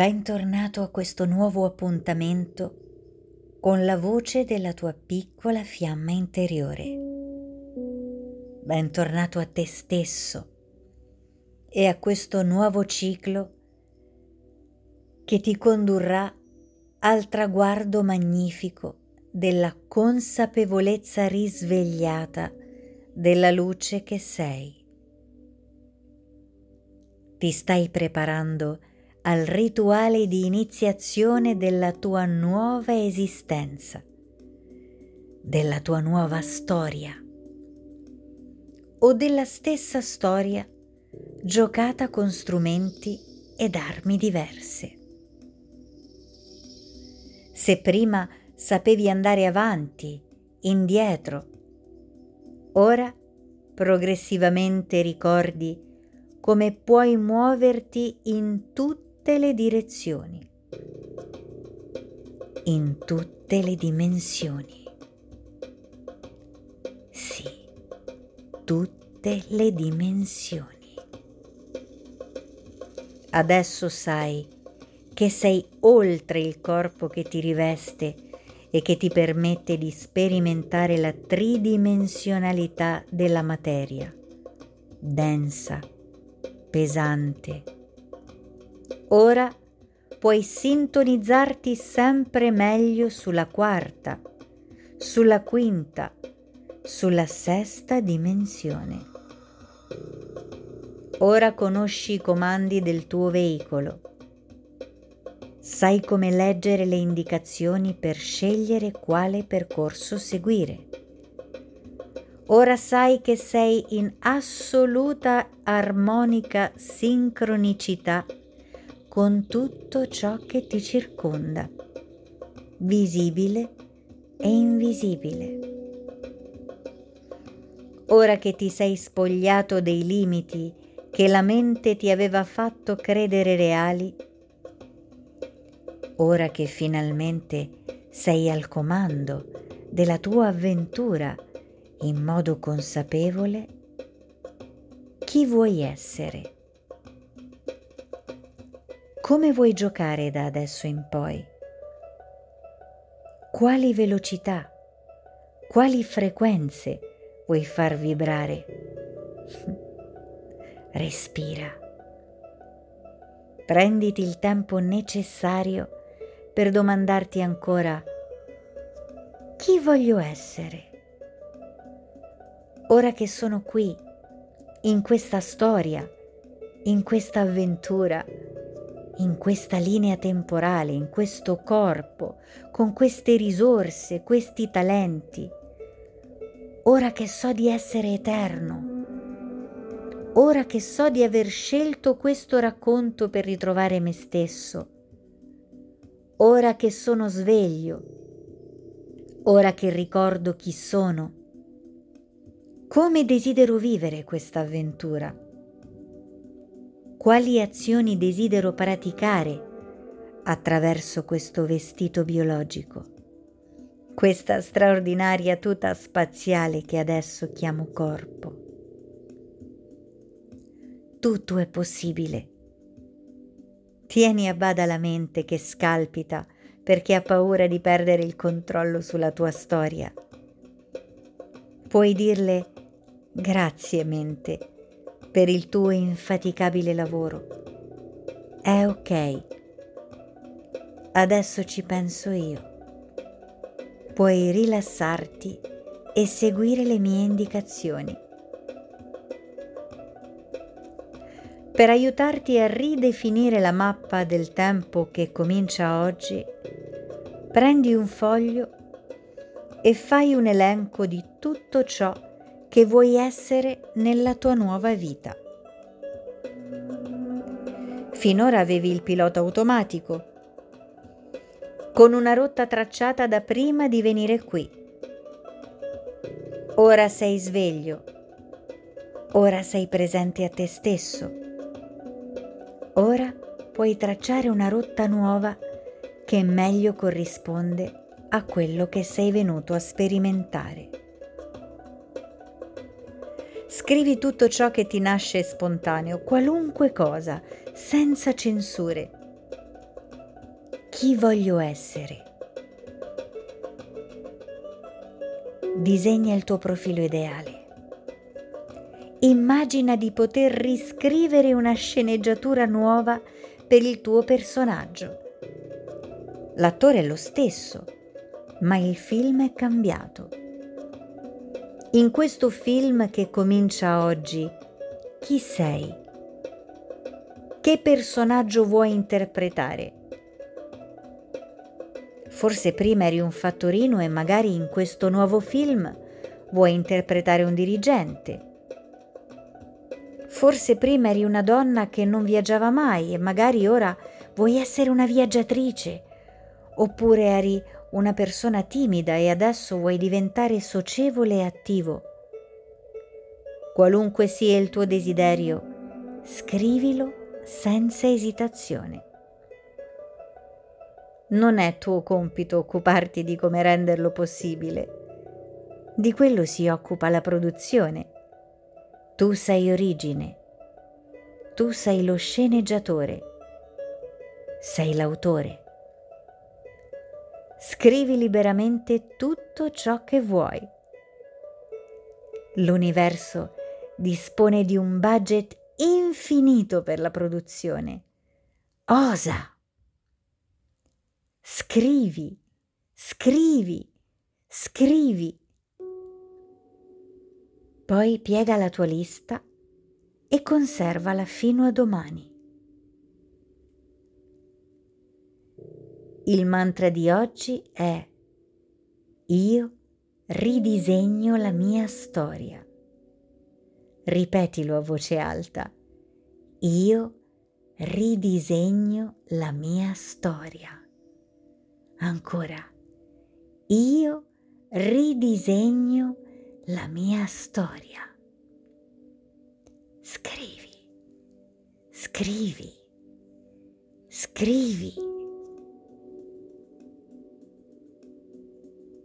Bentornato a questo nuovo appuntamento con la voce della tua piccola fiamma interiore. Bentornato a te stesso e a questo nuovo ciclo che ti condurrà al traguardo magnifico della consapevolezza risvegliata della luce che sei. Ti stai preparando al rituale di iniziazione della tua nuova esistenza, della tua nuova storia o della stessa storia giocata con strumenti ed armi diverse. Se prima sapevi andare avanti, indietro, ora progressivamente ricordi come puoi muoverti in tutti tutte le direzioni, in tutte le dimensioni. Sì, tutte le dimensioni. Adesso sai che sei oltre il corpo che ti riveste e che ti permette di sperimentare la tridimensionalità della materia, densa, pesante, Ora puoi sintonizzarti sempre meglio sulla quarta, sulla quinta, sulla sesta dimensione. Ora conosci i comandi del tuo veicolo. Sai come leggere le indicazioni per scegliere quale percorso seguire. Ora sai che sei in assoluta armonica sincronicità con tutto ciò che ti circonda, visibile e invisibile. Ora che ti sei spogliato dei limiti che la mente ti aveva fatto credere reali, ora che finalmente sei al comando della tua avventura in modo consapevole, chi vuoi essere? Come vuoi giocare da adesso in poi? Quali velocità, quali frequenze vuoi far vibrare? Respira. Prenditi il tempo necessario per domandarti ancora chi voglio essere? Ora che sono qui, in questa storia, in questa avventura, in questa linea temporale, in questo corpo, con queste risorse, questi talenti, ora che so di essere eterno, ora che so di aver scelto questo racconto per ritrovare me stesso, ora che sono sveglio, ora che ricordo chi sono, come desidero vivere questa avventura quali azioni desidero praticare attraverso questo vestito biologico, questa straordinaria tuta spaziale che adesso chiamo corpo. Tutto è possibile. Tieni a bada la mente che scalpita perché ha paura di perdere il controllo sulla tua storia. Puoi dirle grazie mente per il tuo infaticabile lavoro. È ok. Adesso ci penso io. Puoi rilassarti e seguire le mie indicazioni. Per aiutarti a ridefinire la mappa del tempo che comincia oggi, prendi un foglio e fai un elenco di tutto ciò che vuoi essere nella tua nuova vita. Finora avevi il pilota automatico, con una rotta tracciata da prima di venire qui. Ora sei sveglio, ora sei presente a te stesso. Ora puoi tracciare una rotta nuova che meglio corrisponde a quello che sei venuto a sperimentare. Scrivi tutto ciò che ti nasce spontaneo, qualunque cosa, senza censure. Chi voglio essere? Disegna il tuo profilo ideale. Immagina di poter riscrivere una sceneggiatura nuova per il tuo personaggio. L'attore è lo stesso, ma il film è cambiato. In questo film che comincia oggi, chi sei? Che personaggio vuoi interpretare? Forse prima eri un fattorino e magari in questo nuovo film vuoi interpretare un dirigente Forse prima eri una donna che non viaggiava mai e magari ora vuoi essere una viaggiatrice. Oppure eri una persona timida e adesso vuoi diventare socievole e attivo. Qualunque sia il tuo desiderio, scrivilo senza esitazione. Non è tuo compito occuparti di come renderlo possibile. Di quello si occupa la produzione tu sei origine, tu sei lo sceneggiatore, sei l'autore. Scrivi liberamente tutto ciò che vuoi. L'universo dispone di un budget infinito per la produzione. Osa! Scrivi, scrivi, scrivi poi piega la tua lista e conservala fino a domani. Il mantra di oggi è Io ridisegno la mia storia. Ripetilo a voce alta. Io ridisegno la mia storia. Ancora. Io ridisegno la mia storia. Scrivi, scrivi, scrivi.